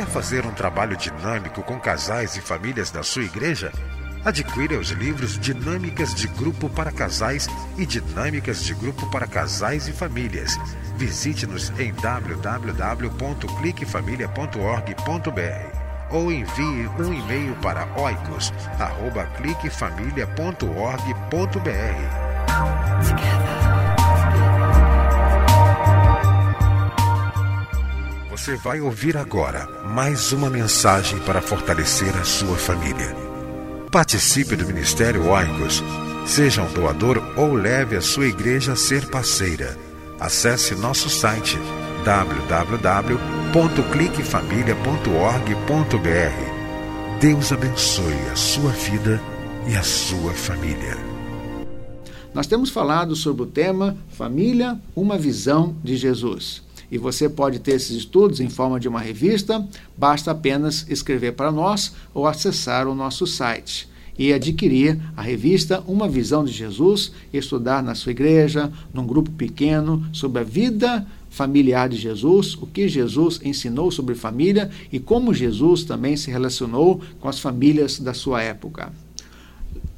Quer fazer um trabalho dinâmico com casais e famílias da sua igreja? Adquira os livros Dinâmicas de Grupo para Casais e Dinâmicas de Grupo para Casais e Famílias. Visite-nos em www.cliquefamilia.org.br ou envie um e-mail para oicos.cliquefamilia.org.br. Você vai ouvir agora mais uma mensagem para fortalecer a sua família. Participe do Ministério Oicos. Seja um doador ou leve a sua igreja a ser parceira. Acesse nosso site www.cliquefamilia.org.br. Deus abençoe a sua vida e a sua família. Nós temos falado sobre o tema Família, uma visão de Jesus. E você pode ter esses estudos em forma de uma revista, basta apenas escrever para nós ou acessar o nosso site e adquirir a revista Uma Visão de Jesus, estudar na sua igreja, num grupo pequeno, sobre a vida familiar de Jesus, o que Jesus ensinou sobre família e como Jesus também se relacionou com as famílias da sua época.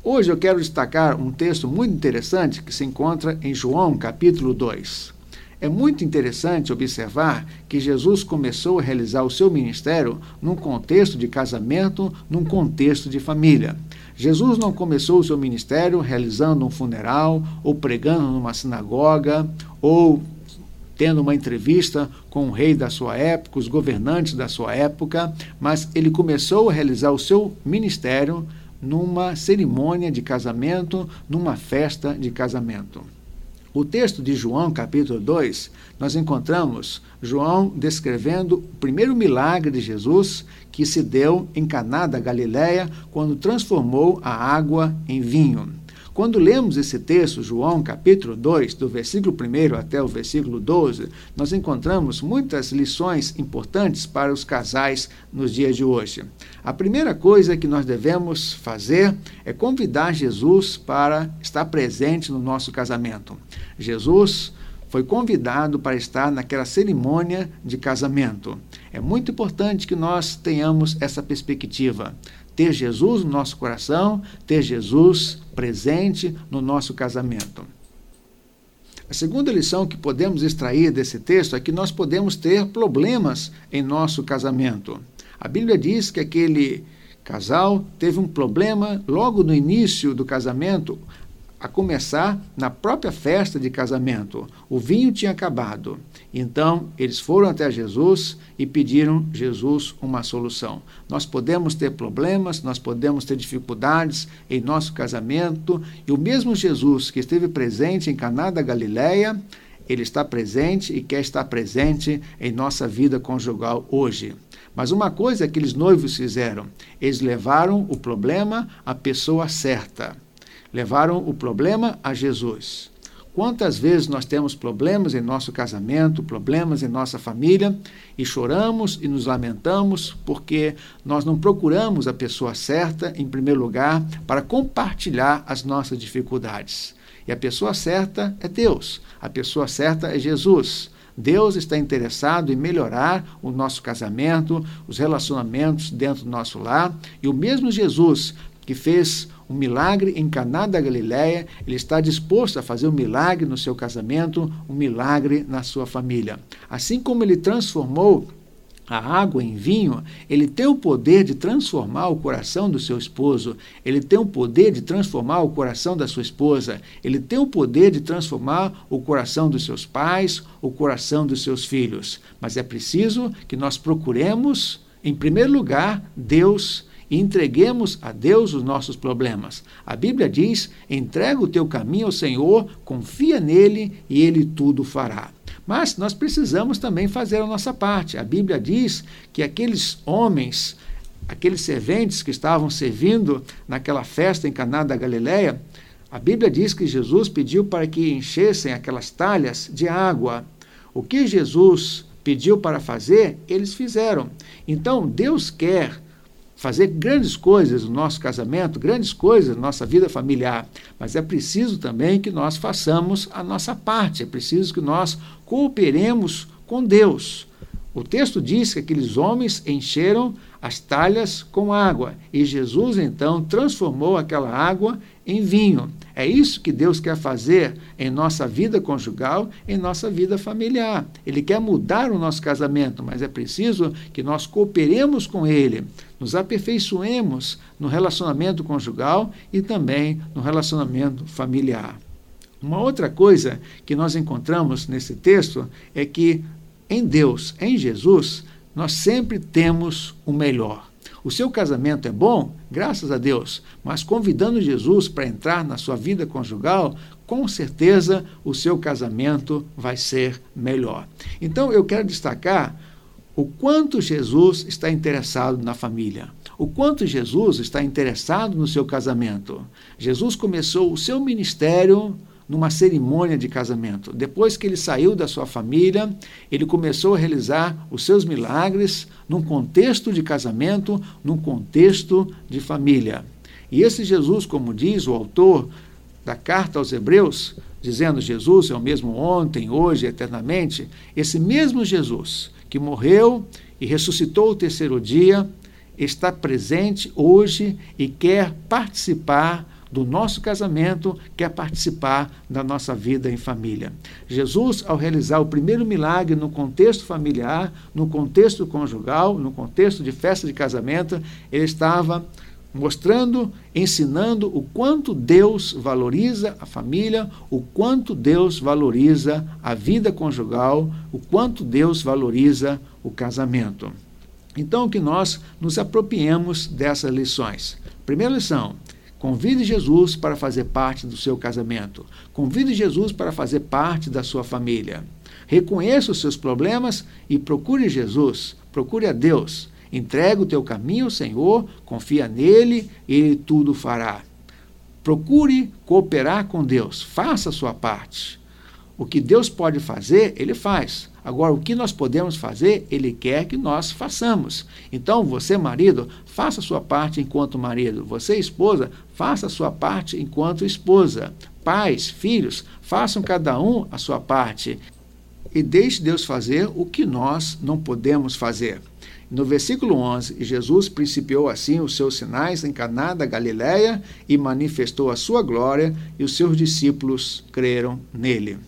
Hoje eu quero destacar um texto muito interessante que se encontra em João, capítulo 2. É muito interessante observar que Jesus começou a realizar o seu ministério num contexto de casamento, num contexto de família. Jesus não começou o seu ministério realizando um funeral, ou pregando numa sinagoga, ou tendo uma entrevista com o rei da sua época, os governantes da sua época, mas ele começou a realizar o seu ministério numa cerimônia de casamento, numa festa de casamento. O texto de João, capítulo 2, nós encontramos João descrevendo o primeiro milagre de Jesus que se deu em Caná da Galiléia, quando transformou a água em vinho. Quando lemos esse texto, João capítulo 2, do versículo 1 até o versículo 12, nós encontramos muitas lições importantes para os casais nos dias de hoje. A primeira coisa que nós devemos fazer é convidar Jesus para estar presente no nosso casamento. Jesus foi convidado para estar naquela cerimônia de casamento. É muito importante que nós tenhamos essa perspectiva ter Jesus no nosso coração, ter Jesus presente no nosso casamento. A segunda lição que podemos extrair desse texto é que nós podemos ter problemas em nosso casamento. A Bíblia diz que aquele casal teve um problema logo no início do casamento, a começar na própria festa de casamento. O vinho tinha acabado. Então, eles foram até Jesus e pediram Jesus uma solução. Nós podemos ter problemas, nós podemos ter dificuldades em nosso casamento, e o mesmo Jesus que esteve presente em Caná da Galileia, ele está presente e quer estar presente em nossa vida conjugal hoje. Mas uma coisa que aqueles noivos fizeram, eles levaram o problema à pessoa certa levaram o problema a Jesus. Quantas vezes nós temos problemas em nosso casamento, problemas em nossa família e choramos e nos lamentamos porque nós não procuramos a pessoa certa, em primeiro lugar, para compartilhar as nossas dificuldades. E a pessoa certa é Deus, a pessoa certa é Jesus. Deus está interessado em melhorar o nosso casamento, os relacionamentos dentro do nosso lar, e o mesmo Jesus que fez um milagre em Caná da Galiléia, ele está disposto a fazer um milagre no seu casamento, um milagre na sua família. Assim como ele transformou a água em vinho, ele tem o poder de transformar o coração do seu esposo, ele tem o poder de transformar o coração da sua esposa, ele tem o poder de transformar o coração dos seus pais, o coração dos seus filhos. Mas é preciso que nós procuremos, em primeiro lugar, Deus e entreguemos a Deus os nossos problemas. A Bíblia diz: entrega o teu caminho ao Senhor, confia nele e ele tudo fará. Mas nós precisamos também fazer a nossa parte. A Bíblia diz que aqueles homens, aqueles serventes que estavam servindo naquela festa em Caná da Galileia, a Bíblia diz que Jesus pediu para que enchessem aquelas talhas de água. O que Jesus pediu para fazer, eles fizeram. Então, Deus quer fazer grandes coisas no nosso casamento, grandes coisas na nossa vida familiar, mas é preciso também que nós façamos a nossa parte, é preciso que nós cooperemos com Deus. O texto diz que aqueles homens encheram as talhas com água e Jesus então transformou aquela água em vinho. É isso que Deus quer fazer em nossa vida conjugal, em nossa vida familiar. Ele quer mudar o nosso casamento, mas é preciso que nós cooperemos com Ele, nos aperfeiçoemos no relacionamento conjugal e também no relacionamento familiar. Uma outra coisa que nós encontramos nesse texto é que em Deus, em Jesus, nós sempre temos o melhor. O seu casamento é bom, graças a Deus, mas convidando Jesus para entrar na sua vida conjugal, com certeza o seu casamento vai ser melhor. Então eu quero destacar o quanto Jesus está interessado na família, o quanto Jesus está interessado no seu casamento. Jesus começou o seu ministério numa cerimônia de casamento. Depois que ele saiu da sua família, ele começou a realizar os seus milagres num contexto de casamento, num contexto de família. E esse Jesus, como diz o autor da carta aos Hebreus, dizendo Jesus é o mesmo ontem, hoje, eternamente, esse mesmo Jesus que morreu e ressuscitou o terceiro dia, está presente hoje e quer participar do nosso casamento, quer participar da nossa vida em família. Jesus, ao realizar o primeiro milagre no contexto familiar, no contexto conjugal, no contexto de festa de casamento, ele estava mostrando, ensinando o quanto Deus valoriza a família, o quanto Deus valoriza a vida conjugal, o quanto Deus valoriza o casamento. Então, que nós nos apropriemos dessas lições. Primeira lição: Convide Jesus para fazer parte do seu casamento. Convide Jesus para fazer parte da sua família. Reconheça os seus problemas e procure Jesus, procure a Deus. Entrega o teu caminho ao Senhor, confia nele e ele tudo fará. Procure cooperar com Deus, faça a sua parte. O que Deus pode fazer, ele faz. Agora, o que nós podemos fazer, ele quer que nós façamos. Então, você, marido, faça a sua parte enquanto marido. Você, esposa, faça a sua parte enquanto esposa. Pais, filhos, façam cada um a sua parte. E deixe Deus fazer o que nós não podemos fazer. No versículo 11, Jesus principiou assim os seus sinais em Caná da Galiléia e manifestou a sua glória, e os seus discípulos creram nele.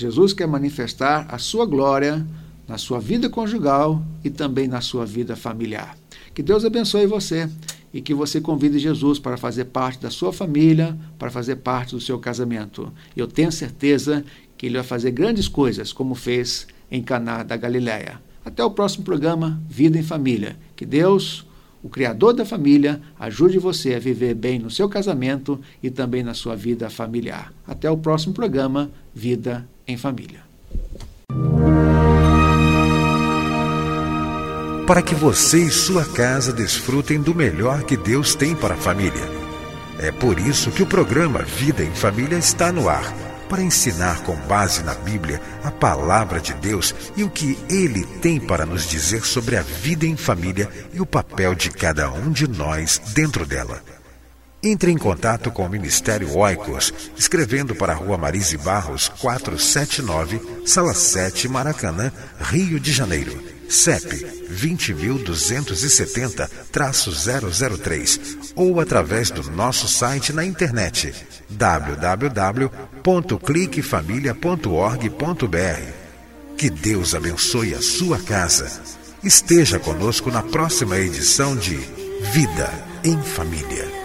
Jesus quer manifestar a sua glória na sua vida conjugal e também na sua vida familiar. Que Deus abençoe você e que você convide Jesus para fazer parte da sua família, para fazer parte do seu casamento. Eu tenho certeza que ele vai fazer grandes coisas, como fez em Caná da Galiléia. Até o próximo programa Vida em Família. Que Deus, o Criador da família, ajude você a viver bem no seu casamento e também na sua vida familiar. Até o próximo programa Vida em família. Para que você e sua casa desfrutem do melhor que Deus tem para a família. É por isso que o programa Vida em Família está no ar para ensinar com base na Bíblia a palavra de Deus e o que ele tem para nos dizer sobre a vida em família e o papel de cada um de nós dentro dela. Entre em contato com o Ministério Oicos, escrevendo para a Rua Marise Barros, 479, Sala 7, Maracanã, Rio de Janeiro. CEP 20.270-003 ou através do nosso site na internet www.cliquefamilia.org.br. Que Deus abençoe a sua casa Esteja conosco na próxima edição de Vida em Família.